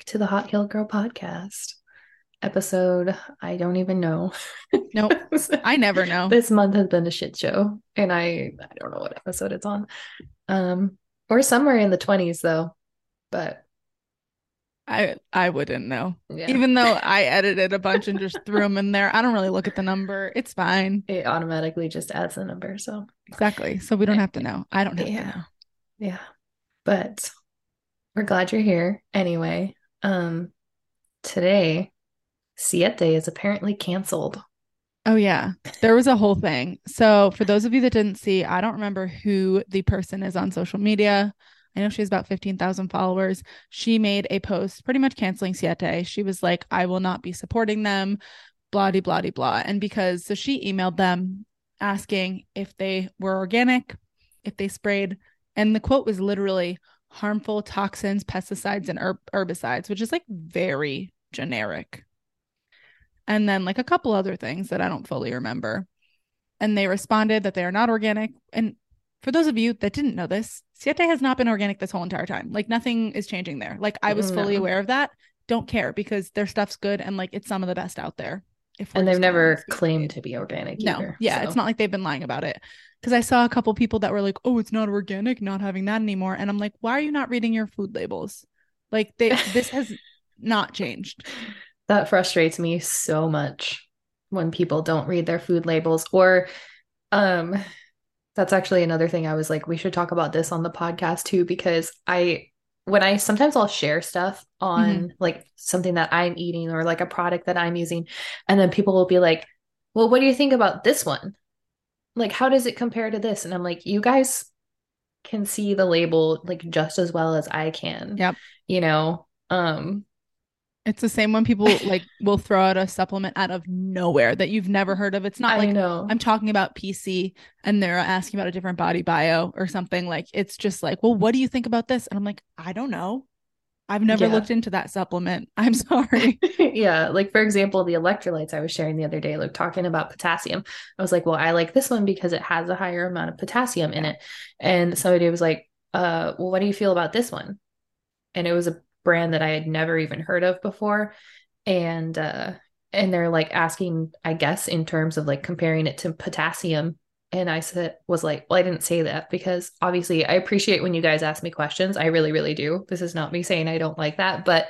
Back to the Hot Healed Girl podcast. Episode, I don't even know. Nope. I never know. this month has been a shit show, and I I don't know what episode it's on. Um, we're somewhere in the 20s though, but I I wouldn't know. yeah, Even though I edited a bunch and just threw them in there. I don't really look at the number. It's fine. it automatically just adds the number. So Exactly. So we don't have to know. I don't have Yeah. to know. yeah, but we're glad you're here anyway. Um, today, Siete is apparently canceled. Oh yeah. There was a whole thing. So for those of you that didn't see, I don't remember who the person is on social media. I know she has about 15,000 followers. She made a post pretty much canceling Siete. She was like, I will not be supporting them, blah, de, blah, de, blah. And because, so she emailed them asking if they were organic, if they sprayed. And the quote was literally harmful toxins, pesticides, and herb- herbicides, which is like very generic. And then like a couple other things that I don't fully remember. And they responded that they are not organic. And for those of you that didn't know this, Siete has not been organic this whole entire time. Like nothing is changing there. Like I was mm-hmm, fully No. aware of that. Don't care because their stuff's good and like it's some of the best out there. If And they've never claimed to be organic No, either. yeah, so. it's not like they've been lying about it. Because I saw a couple people that were like, "Oh, it's not organic, not having that anymore," and I'm like, "Why are you not reading your food labels? Like, they this has not changed." That frustrates me so much when people don't read their food labels or um that's actually another thing I was like we should talk about this on the podcast too because I when I sometimes I'll share stuff on like something that I'm eating or like a product that I'm using and then people will be like, "Well, what do you think about this one? Like how does it compare to this?" And I'm like, "You guys can see the label like just as well as I can." Yep. You know, um It's the same when people like will throw out a supplement out of nowhere that you've never heard of. It's not I like know. I'm talking about PC and they're asking about a different BodyBio or something. Like it's just like, well, what do you think about this? And I'm like, I don't know. I've never Yeah. looked into that supplement. I'm sorry. yeah, like for example, the electrolytes I was sharing the other day, like talking about potassium. I was like, well, I like this one because it has a higher amount of potassium in it. And somebody was like, uh, well, what do you feel about this one? And it was a brand that I had never even heard of before. And uh and they're like asking, I guess, in terms of like comparing it to potassium. And I said, was like, well, I didn't say that because obviously I appreciate when you guys ask me questions. I really, really do. This is not me saying I don't like that, but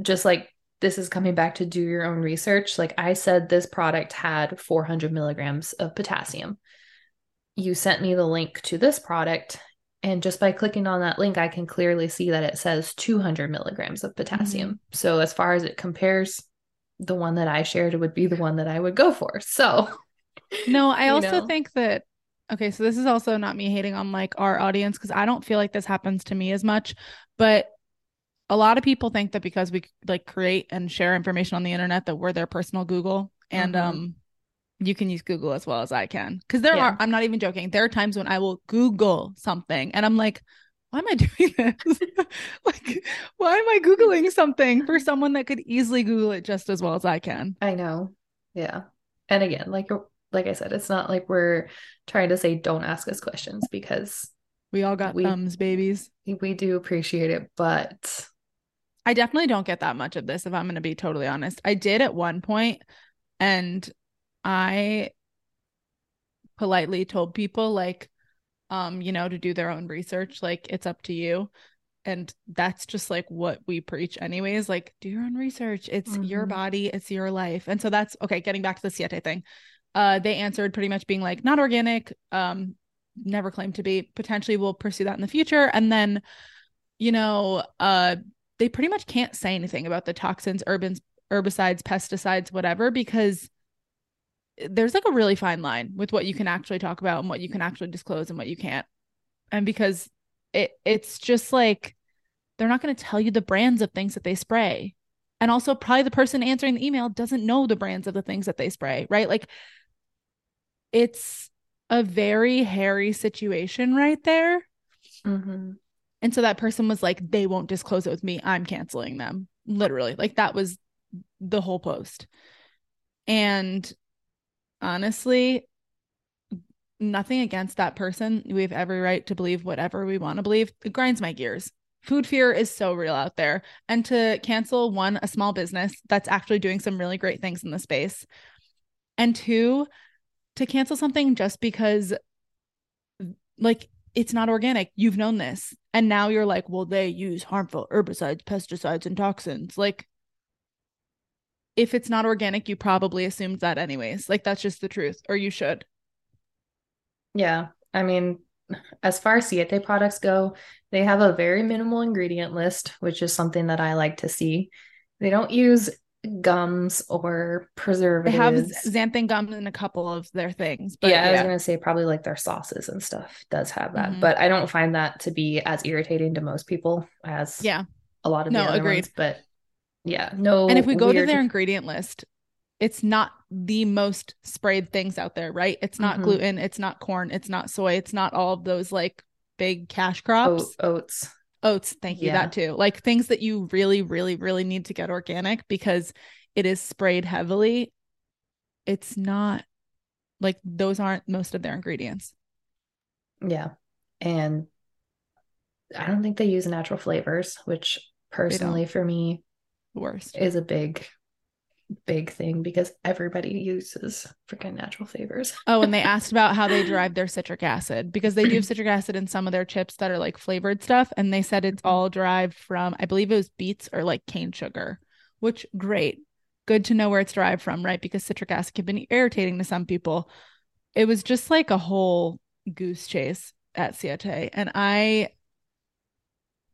just like this is coming back to do your own research. Like I said, this product had 400 milligrams of potassium. You sent me the link to this product. And just by clicking on that link, I can clearly see that it says 200 milligrams of potassium. Mm-hmm. So, as far as it compares, the one that I shared would be the one that I would go for. So, No, I also know? think that okay, so this is also not me hating on like our audience because I don't feel like this happens to me as much, but a lot of people think that because we like create and share information on the internet that we're their personal Google and Mhm. um you can use Google as well as I can. Cuz there Yeah. are I'm not even joking. There are times when I will Google something and I'm like why am I doing this? like why am I googling something for someone that could easily Google it just as well as I can? I know. Yeah. And again, like like I said, it's not like we're trying to say don't ask us questions because We all got We- thumbs, babies. we do appreciate it, but I definitely don't get that much of this if I'm going to be totally honest. I did at one point and I politely told people like um you know to do their own research like it's up to you and that's just like what we preach anyways like do your own research it's your Mhm. body it's your life and so that's okay getting back to the siete thing uh they answered pretty much being like not organic um never claimed to be potentially we'll pursue that in the future. And then you know uh they pretty much can't say anything about the toxins urbans herbicides pesticides whatever because there's like a really fine line with what you can actually talk about and what you can actually disclose and what you can't. And because it it's just like they're not going to tell you the brands of things that they spray. And also probably the person answering the email doesn't know the brands of the things that they spray right? Like it's a very hairy situation right there. Mhm. and so that person was like they won't disclose it with me. I'm canceling them. Literally. Like that was the whole post. And honestly nothing against that person. We have every right to believe whatever we want to believe. It grinds my gears. Food fear is so real out there. And to cancel one, a small business that's actually doing some really great things in the space. And two, to cancel something just because like it's not organic. You've known this. And now you're like, well, they use harmful herbicides, pesticides, and toxins. Like, if it's not organic, you probably assumed that anyways. Like, that's just the truth, or you should. Yeah. I mean, as far as Siete products go, they have a very minimal ingredient list, which is something that I like to see. They don't use gums or preservatives. They have xanthan gum in a couple of their things. But yeah, I was gonna say probably like their sauces and stuff does have that, mm-hmm. but I don't find that to be as irritating to most people as yeah a lot of no, the other agreed. ones. But yeah, no. And if we go weird... to their ingredient list, it's not the most sprayed things out there, right? It's not mm-hmm. gluten, it's not corn, it's not soy, it's not all of those like big cash crops. oats oats. Thank you yeah. that too. Like things that you really really really need to get organic because it is sprayed heavily it's not like those aren't most of their ingredients. Yeah. And i don't think they use natural flavors which personally for me worst. is a big big thing because everybody uses freaking natural flavors. oh, and they asked about how they derive their citric acid because they do have citric acid in some of their chips that are like flavored stuff. And they said it's mm-hmm. all derived from, I believe it was beets or like cane sugar, which great. Good to know where it's derived from, right? Because citric acid can be irritating to some people. It was just like a whole goose chase at Siete. And I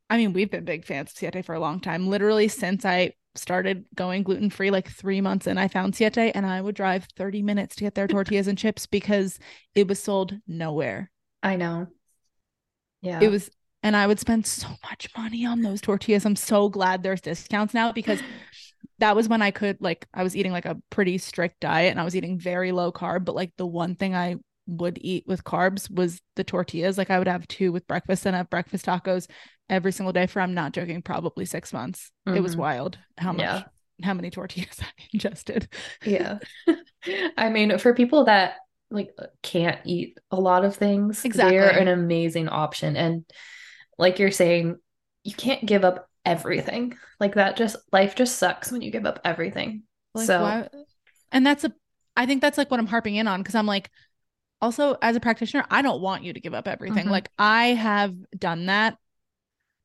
I mean, we've been big fans of Siete for a long time. Literally since I started going gluten free like three months in, I found Siete and I would drive 30 minutes to get their tortillas and chips because it was sold nowhere. I know. Yeah. It was, and I would spend so much money on those tortillas. I'm so glad there's discounts now because that was when I could, like, I was eating like a pretty strict diet and I was eating very low carb. But like the one thing I would eat with carbs was the tortillas. Like I would have two with breakfast and have breakfast tacos every single day for I'm not joking, probably six months. Mm-hmm. It was mm-hmm. wild how much yeah. how many tortillas I ingested. yeah. I mean, for people that like can't eat a lot of things, exactly. they're an amazing option. And like you're saying, you can't give up everything. Like that just life just sucks when you give up everything. Like, so why? and that's a I think that's like what I'm harping in on because I'm like also as a practitioner, I don't want you to give up everything. Mm-hmm. Like I have done that.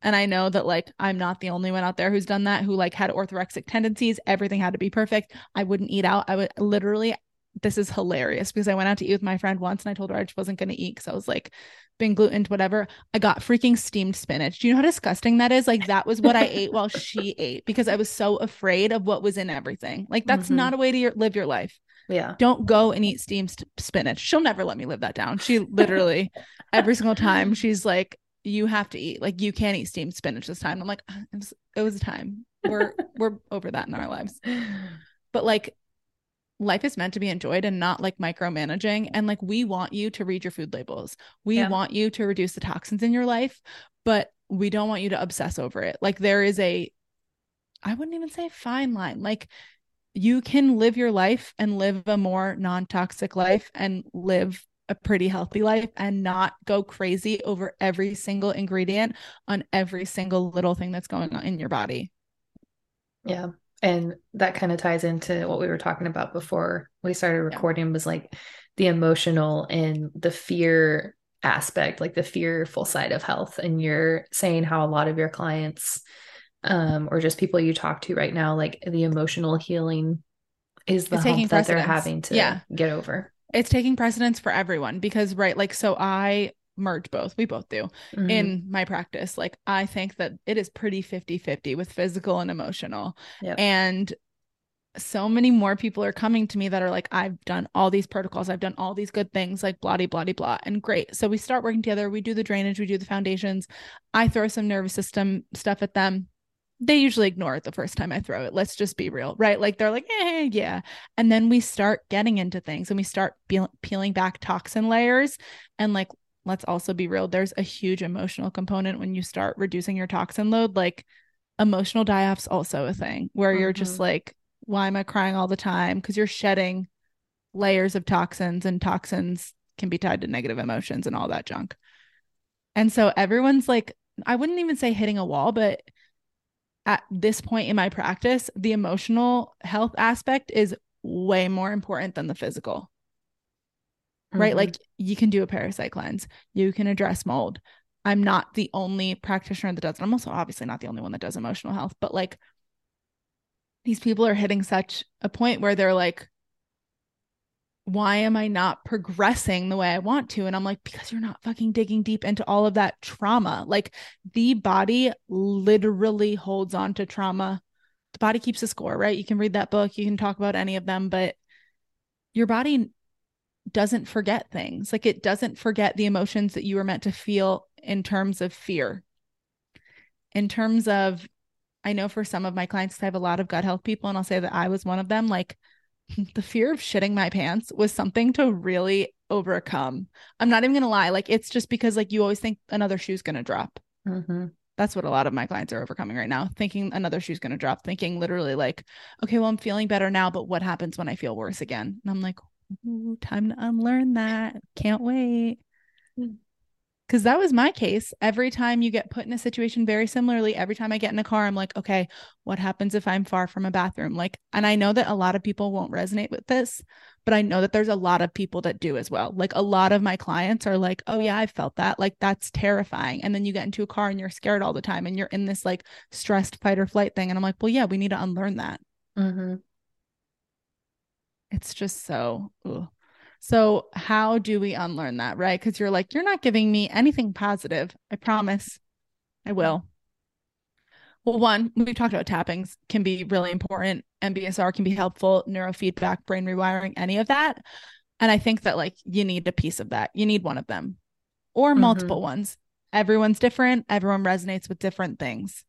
And I know that like I'm not the only one out there who's done that, who like had orthorexic tendencies. Everything had to be perfect. I wouldn't eat out. I would literally, this is hilarious because I went out to eat with my friend once and I told her I just wasn't going to eat because I was like, being gluten, whatever. I got freaking steamed spinach. Do you know how disgusting that is? Like that was what I ate while she ate because I was so afraid of what was in everything. Like that's mm-hmm. not a way to your, live your life. Yeah. Don't go and eat steamed spinach. She'll never let me live that down. She literally every single time she's like, you have to eat. Like you can't eat steamed spinach this time. I'm like, uh, it was, it was a time. We're we're over that in our lives. But like life is meant to be enjoyed and not like micromanaging. And like we want you to read your food labels. We yeah. want you to reduce the toxins in your life, but we don't want you to obsess over it. Like there is a I wouldn't even say fine line. Like you can live your life and live a more non-toxic life and live a pretty healthy life and not go crazy over every single ingredient on every single little thing that's going on in your body. Yeah. And that kind of ties into what we were talking about before we started recording yeah. was like the emotional and the fear aspect, like the fearful side of health. And you're saying how a lot of your clients um, or just people you talk to right now, like the emotional healing is the hump that they're having to yeah. get over. It's taking precedence for everyone because, right, like, so I merge both. We both do mm-hmm. in my practice. Like, I think that it is pretty 50 50 with physical and emotional. Yep. And so many more people are coming to me that are like, I've done all these protocols, I've done all these good things, like blah, blah, blah, blah. And great. So we start working together. We do the drainage, we do the foundations. I throw some nervous system stuff at them they usually ignore it the first time I throw it. Let's just be real, right? Like they're like, eh, yeah. And then we start getting into things and we start peel- peeling back toxin layers. And like, let's also be real, there's a huge emotional component when you start reducing your toxin load. Like, emotional die off's also a thing where mm-hmm. you're just mm-hmm. like, why am I crying all the time? Because you're shedding layers of toxins, and toxins can be tied to negative emotions and all that junk. And so everyone's like I wouldn't even say hitting a wall, but at this point in my practice, the emotional health aspect is way more important than the physical. Mm-hmm. Right? Like you can do a parasite cleanse, you can address mold. I'm not the only practitioner that does it. I'm also obviously not the only one that does emotional health, but like these people are hitting such a point where they're like, why am I not progressing the way I want to? And I'm like, because you're not fucking digging deep into all of that trauma. Like the body literally holds on to trauma. The body keeps a score, right? You can read that book, you can talk about any of them, but your body doesn't forget things. Like it doesn't forget the emotions that you were meant to feel in terms of fear. In terms of, I know for some of my clients, I have a lot of gut health people, and I'll say that I was one of them. Like, the fear of shitting my pants was something to really overcome. I'm not even gonna lie, like it's just because like you always think another shoe's gonna drop. Mm-hmm. That's what a lot of my clients are overcoming right now, thinking another shoe's gonna drop, thinking literally like, okay, well I'm feeling better now, but what happens when I feel worse again? And I'm like, time to unlearn that. Can't wait. Because that was my case. Every time you get put in a situation very similarly, every time I get in a car, I'm like, okay, what happens if I'm far from a bathroom? Like, and I know that a lot of people won't resonate with this, but I know that there's a lot of people that do as well. Like, a lot of my clients are like, oh, yeah, I felt that. Like, that's terrifying. And then you get into a car and you're scared all the time and you're in this like stressed fight or flight thing. And I'm like, well, yeah, we need to unlearn that. Mm-hmm. It's just so. So, how do we unlearn that, right? Because you're like, you're not giving me anything positive. I promise I will. Well, one, we've talked about tappings can be really important. MBSR can be helpful, neurofeedback, brain rewiring, any of that. And I think that like you need a piece of that. You need one of them or mm-hmm. multiple ones. Everyone's different. Everyone resonates with different things.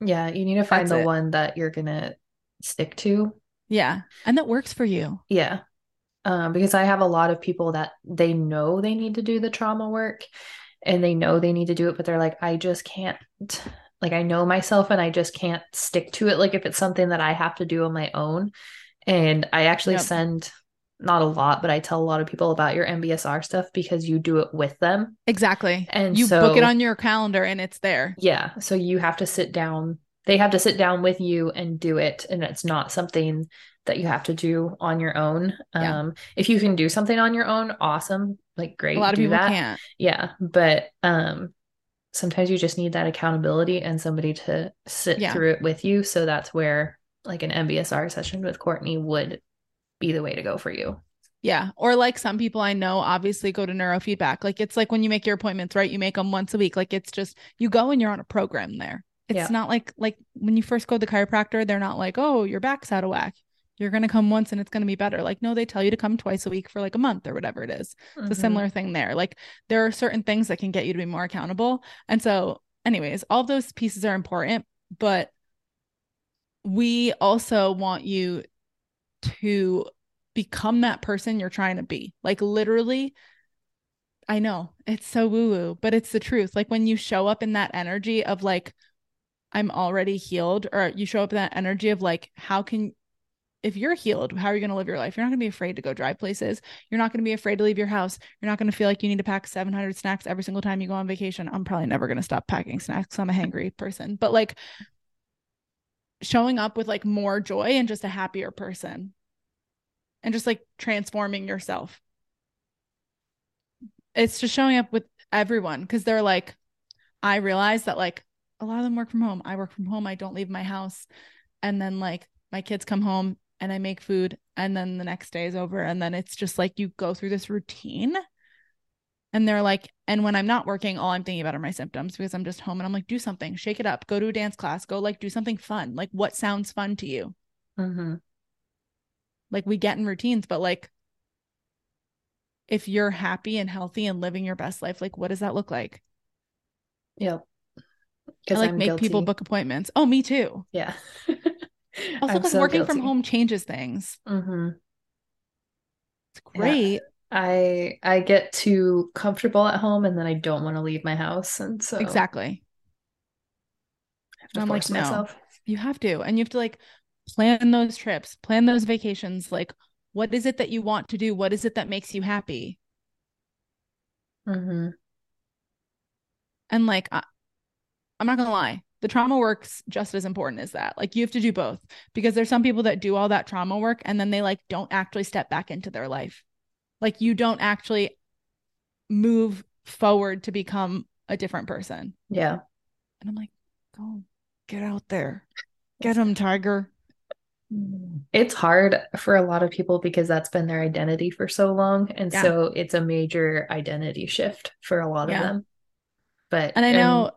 Yeah. You need to find That's the it. one that you're going to stick to. Yeah. And that works for you. Yeah um, because I have a lot of people that they know they need to do the trauma work and they know they need to do it, but they're like, I just can't. Like, I know myself and I just can't stick to it. Like, if it's something that I have to do on my own. And I actually yep. send not a lot, but I tell a lot of people about your MBSR stuff because you do it with them. Exactly. And you so, book it on your calendar and it's there. Yeah. So you have to sit down. They have to sit down with you and do it. And it's not something that you have to do on your own. Yeah. Um, if you can do something on your own, awesome. Like great. A lot of people that. can't. Yeah. But um sometimes you just need that accountability and somebody to sit yeah. through it with you. So that's where like an MBSR session with Courtney would be the way to go for you. Yeah. Or like some people I know obviously go to neurofeedback. Like it's like when you make your appointments, right? You make them once a week. Like it's just you go and you're on a program there. It's yeah. not like like when you first go to the chiropractor, they're not like, oh, your back's out of whack you're going to come once and it's going to be better. Like, no, they tell you to come twice a week for like a month or whatever it is. Mm-hmm. It's a similar thing there. Like, there are certain things that can get you to be more accountable. And so, anyways, all those pieces are important, but we also want you to become that person you're trying to be. Like, literally, I know it's so woo woo, but it's the truth. Like, when you show up in that energy of like, I'm already healed, or you show up in that energy of like, how can if you're healed, how are you going to live your life? You're not going to be afraid to go drive places. You're not going to be afraid to leave your house. You're not going to feel like you need to pack 700 snacks every single time you go on vacation. I'm probably never going to stop packing snacks. I'm a hangry person, but like showing up with like more joy and just a happier person and just like transforming yourself. It's just showing up with everyone because they're like, I realize that like a lot of them work from home. I work from home. I don't leave my house. And then like my kids come home and I make food and then the next day is over and then it's just like you go through this routine. And they're like and when I'm not working all I'm thinking about are my symptoms because I'm just home and I'm like do something shake it up go to a dance class go like do something fun. Like what sounds fun to you? Mm-hmm. like we get in routines but like if you're happy and healthy and living your best life like what does that look like? Yep. I like I'm make guilty. people book appointments. Oh me too. Yeah Also, because so working guilty. from home changes things. Mm-hmm. It's great. Yeah. I I get too comfortable at home, and then I don't want to leave my house, and so exactly. I'm like, myself. no, you have to, and you have to like plan those trips, plan those vacations. Like, what is it that you want to do? What is it that makes you happy? Mm-hmm. And like, I'm not gonna lie. The trauma work's just as important as that. Like you have to do both because there's some people that do all that trauma work and then they like don't actually step back into their life. Like you don't actually move forward to become a different person. Yeah. And I'm like, go get out there. Get them, Tiger. It's hard for a lot of people because that's been their identity for so long. And Yeah. so it's a major identity shift for a lot Yeah. of them. But And I know um,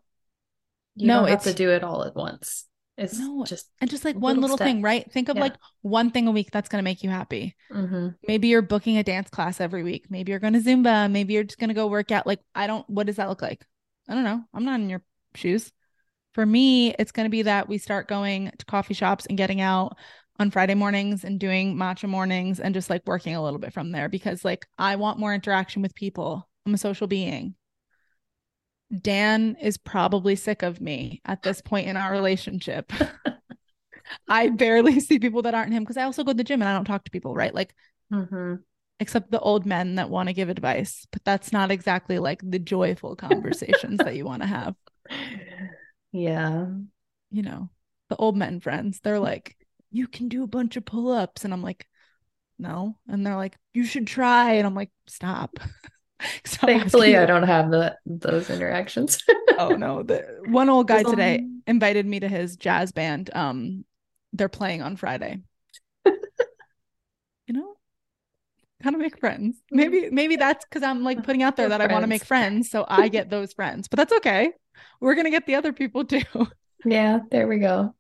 you no, don't have to do it all at once. It's No, just and just like one little little thing, right? Think of Yeah. like one thing a week that's going to make you happy. mhm. Maybe you're booking a dance class every week. Maybe you're going to Zumba. Maybe you're just going to go work out. Like, I don't, what does that look like? I don't know. I'm not in your shoes. For me, it's going to be that we start going to coffee shops and getting out on Friday mornings and doing matcha mornings and just like working a little bit from there because like I want more interaction with people. I'm a social being. Dan is probably sick of me at this point in our relationship. I barely see people that aren't him because I also go to the gym and I don't talk to people, right? Like, Mhm. except the old men that want to give advice, but that's not exactly like the joyful conversations that you want to have. Yeah. You know, the old men friends, they're like, you can do a bunch of pull ups. And I'm like, no. And they're like, you should try. And I'm like, stop. Stop Thankfully, asking I don't have the those interactions. oh no. The one old guy today um, invited me to his jazz band um they're playing on friday. You know? Kind of make friends. Maybe maybe that's because i'm like putting out there Your that i want to make friends. so i get those friends. But that's okay. We're gonna get the other people too. Yeah, there we go.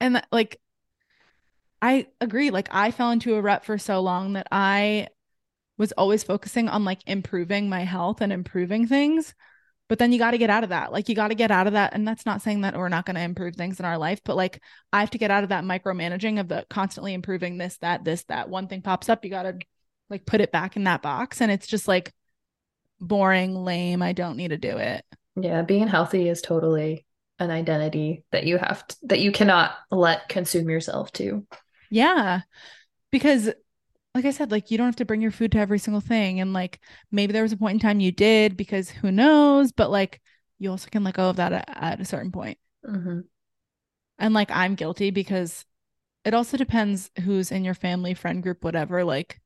and that, like i agree. Like i fell into a rut for so long that i was always focusing on like improving my health and improving things. But then you got to get out of that. Like you got to get out of that. And that's not saying that we're not going to improve things in our life but like i have to get out of that micromanaging of the constantly improving this that this that. One thing pops up you got to like put it back in that box. And it's just like boring lame. I don't need to do it. Yeah, being healthy is totally an identity that you have to, that you cannot let consume yourself to. Yeah. Because like I said, like you don't have to bring your food to every single thing. And like maybe there was a point in time you did because who knows, but like you also can let go of that at, at a certain point. hmm And like I'm guilty because it also depends who's in your family, friend group, whatever. Like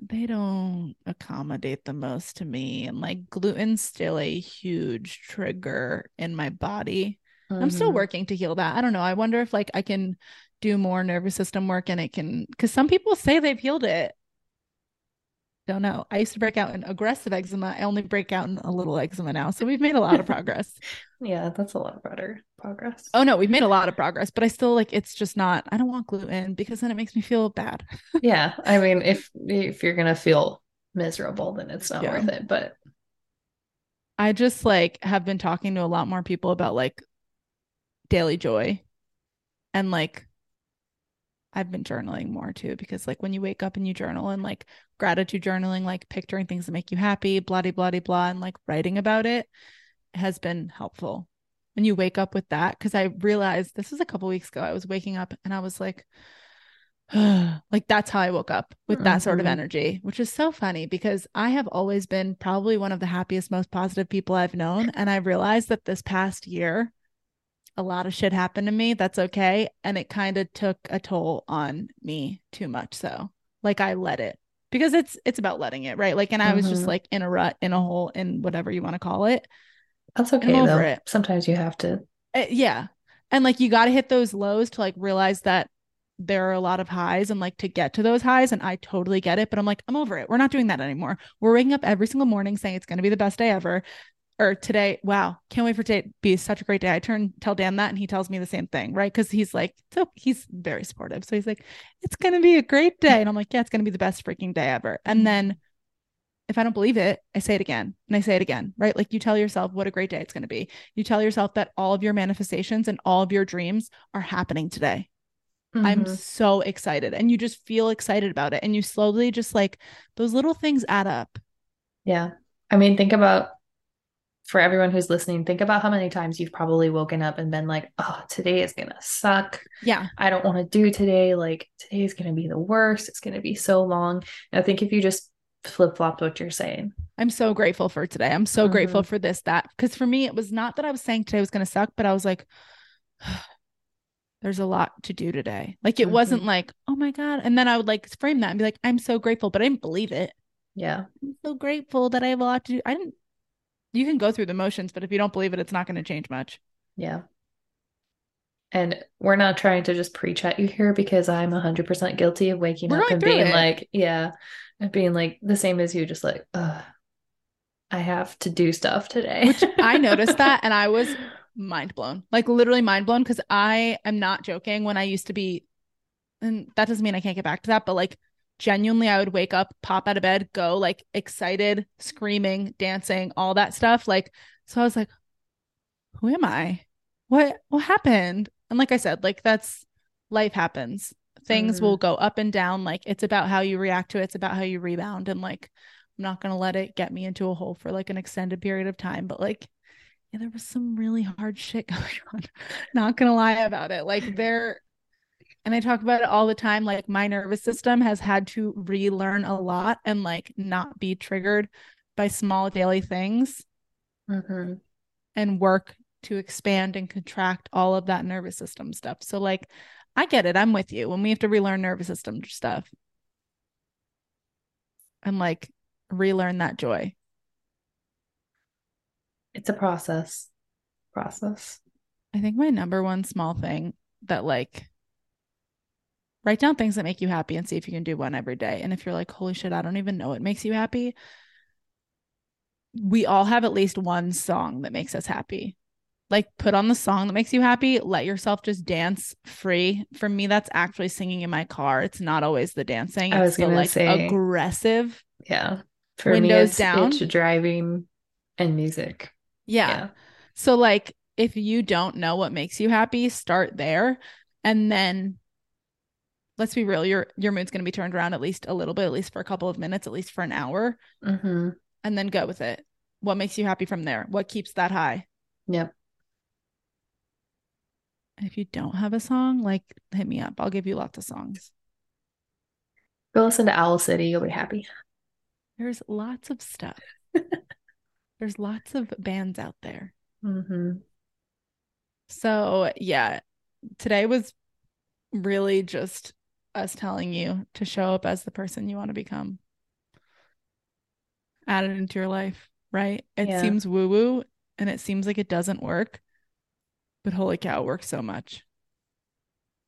they don't accommodate the most to me. And like gluten's still a huge trigger in my body. I'm still Mhm. working to heal that. I don't know. I wonder if like I can do more nervous system work and it can because some people say they've healed it. Don't know. I used to break out in aggressive eczema. I only break out in a little eczema now. So we've made a lot of progress. Yeah, that's a lot better progress. oh no, we've made a lot of progress, but I still like it's just not I don't want gluten because then it makes me feel bad. Yeah, I mean, if if you're gonna feel miserable, then it's not Yeah. worth it. But I just like have been talking to a lot more people about like daily joy and like I've been journaling more too because like when you wake up and you journal and like gratitude journaling, like picturing things that make you happy, blah blah blah blah, and like writing about it has been helpful. When you wake up with that, because I realized this was a couple weeks ago, I was waking up and I was like, like that's how I woke up with that sort of Mhm. energy, which is so funny because I have always been probably one of the happiest, most positive people I've known. And I realized that this past year, a lot of shit happened to me. That's okay. And it kind of took a toll on me too much. So like I let it because it's it's about letting it, right? Like and I was just Mhm. like in a rut, in a hole, in whatever you want to call it. that's okay over though. it. Sometimes you have to. Uh, yeah. And like you got to hit those lows to like realize that there are a lot of highs and like to get to those highs. And I totally get it, but I'm like, I'm over it. We're not doing that anymore. We're waking up every single morning saying it's going to be the best day ever. Or today, wow, can't wait for today to be such a great day. I turn tell Dan that and he tells me the same thing, right? Because he's like, so he's very supportive. So he's like, it's gonna be a great day. And I'm like, yeah, it's gonna be the best freaking day ever. And then if I don't believe it, I say it again and I say it again, right? Like you tell yourself what a great day it's going to be. You tell yourself that all of your manifestations and all of your dreams are happening today. I'm Mhm. so excited. And you just feel excited about it. And you slowly just like those little things add up. Yeah. I mean, think about for everyone who's listening, think about how many times you've probably woken up and been like, oh, today is gonna suck. Yeah. I don't want to do today. Like today is gonna be the worst. It's gonna be so long. And I think if you just flip flopped what you're saying. I'm so grateful for today. I'm so mm-hmm. grateful for this, that. Because for me, it was not that I was saying today was going to suck, but I was like, there's a lot to do today. Like it mm-hmm. wasn't like, oh my God. And then I would like frame that and be like, I'm so grateful, but I didn't believe it. Yeah. I'm so grateful that I have a lot to do. I didn't, you can go through the motions, but if you don't believe it, it's not going to change much. Yeah. And we're not trying to just preach at you here because I'm 100% guilty of waking we're up and being it. like, yeah, and being like the same as you, just like, Ugh, I have to do stuff today. Which I noticed that and I was mind blown, like literally mind blown because I am not joking when I used to be, and that doesn't mean I can't get back to that, but like genuinely I would wake up, pop out of bed, go like excited, screaming, dancing, all that stuff. Like, so I was like, who am I? What what happened? And like I said, like that's life happens. Things mm-hmm. will go up and down. Like it's about how you react to it. It's about how you rebound. And like I'm not gonna let it get me into a hole for like an extended period of time. But like, yeah, there was some really hard shit going on. not gonna lie about it. Like there and I talk about it all the time. Like my nervous system has had to relearn a lot and like not be triggered by small daily things mm-hmm. and work to expand and contract all of that nervous system stuff. So like I get it. I'm with you when we have to relearn nervous system stuff. And like relearn that joy. It's a process. Process. I think my number one small thing that like write down things that make you happy and see if you can do one every day. And if you're like, holy shit, I don't even know what makes you happy, we all have at least one song that makes us happy. Like put on the song that makes you happy let yourself just dance free. For me that's actually singing in my car. It's not always the dancing. It's I was the like say, aggressive yeah. For windows me it's, down. it's driving and music. Yeah. yeah. So like if you don't know what makes you happy start there. And then let's be real your your mood's going to be turned around at least a little bit at least for a couple of minutes at least for an hour mm-hmm. and then go with it what makes you happy from there what keeps that high yep if you don't have a song, like hit me up. I'll give you lots of songs. Go listen to Owl City. You'll be happy. There's lots of stuff. There's lots of bands out there. Mm-hmm. So, yeah, today was really just us telling you to show up as the person you want to become. Add it into your life, right? It yeah. seems woo woo and it seems like it doesn't work. But holy cow, it works so much.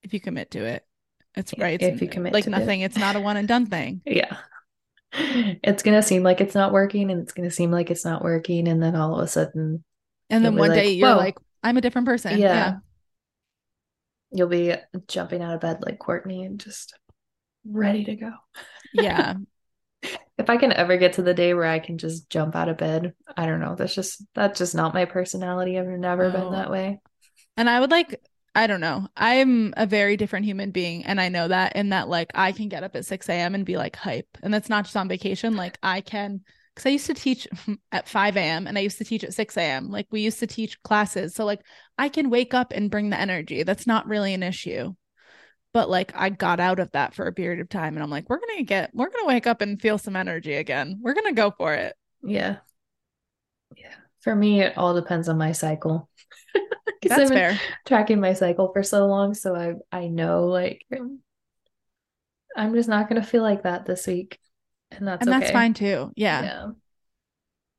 If you commit to it. It's right. If you commit like nothing, it. it's not a one and done thing. Yeah. It's gonna seem like it's not working and it's gonna seem like it's not working. And then all of a sudden And then one like, day you're Whoa. like, I'm a different person. Yeah. yeah. You'll be jumping out of bed like Courtney and just ready to go. Yeah. if I can ever get to the day where I can just jump out of bed, I don't know. That's just that's just not my personality. I've never been that way. And I would like, I don't know. I'm a very different human being. And I know that in that, like, I can get up at 6 a.m. and be like hype. And that's not just on vacation. Like, I can, because I used to teach at 5 a.m. and I used to teach at 6 a.m. Like, we used to teach classes. So, like, I can wake up and bring the energy. That's not really an issue. But like, I got out of that for a period of time. And I'm like, we're going to get, we're going to wake up and feel some energy again. We're going to go for it. Yeah. Yeah. For me, it all depends on my cycle. That's I've fair. Tracking my cycle for so long, so I I know like I'm just not gonna feel like that this week, and that's and okay. that's fine too. Yeah. yeah.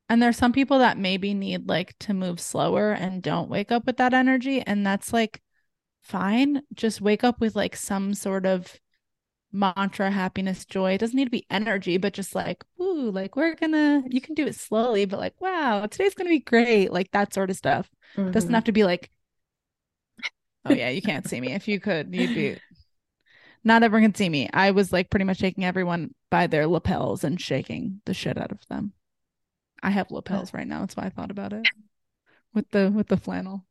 And there's some people that maybe need like to move slower and don't wake up with that energy, and that's like fine. Just wake up with like some sort of mantra, happiness, joy. It doesn't need to be energy, but just like, ooh, like we're gonna, you can do it slowly, but like, wow, today's gonna be great. Like that sort of stuff. Mm-hmm. Doesn't have to be like, oh yeah, you can't see me. If you could, you'd be. Not everyone can see me. I was like pretty much taking everyone by their lapels and shaking the shit out of them. I have lapels right now. That's why I thought about it with the with the flannel.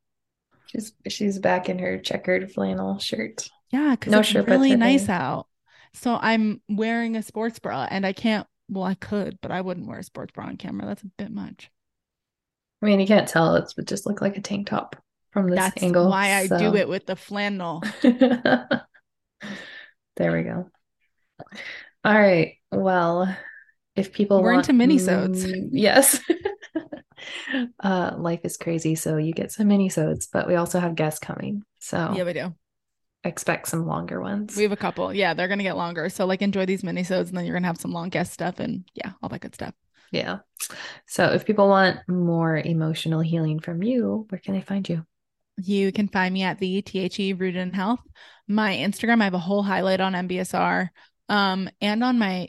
She's she's back in her checkered flannel shirt. Yeah, because no it's really nice out. So I'm wearing a sports bra and I can't, well, I could, but I wouldn't wear a sports bra on camera. That's a bit much. I mean, you can't tell. It would just look like a tank top from this That's angle. why I so. do it with the flannel. there we go. All right. Well, if people We're want into minisodes. yes. uh life is crazy, so you get some minisodes, but we also have guests coming. So Yeah, we do. expect some longer ones. We have a couple. Yeah, they're gonna get longer. So like enjoy these minisodes and then you're gonna have some long guest stuff and yeah, all that good stuff. yeah. So if people want more emotional healing from you, where can they find you? You can find me at the THE Rooted in Health. My Instagram, I have a whole highlight on MBSR. Um, and on my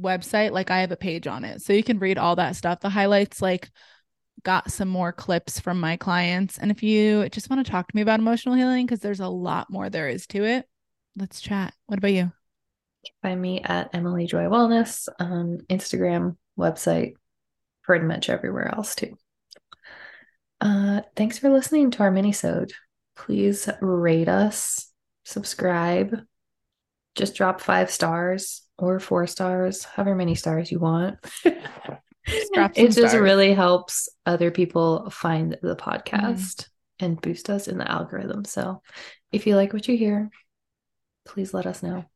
website, like I have a page on it. So you can read all that stuff. The highlights, like, got some more clips from my clients. And if you just want to talk to me about emotional healing, because there's a lot more there is to it, let's chat. What about you? Find me at Emily Joy Wellness on Instagram, website, pretty much everywhere else too. Uh, thanks for listening to our minisode. Please rate us, subscribe, just drop five stars or four stars, however many stars you want. some it just stars. really helps other people find the podcast and boost us in the algorithm. So if you like what you hear, please let us know.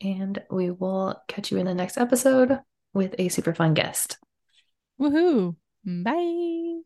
And we will catch you in the next episode with a super fun guest. Woohoo. Bye.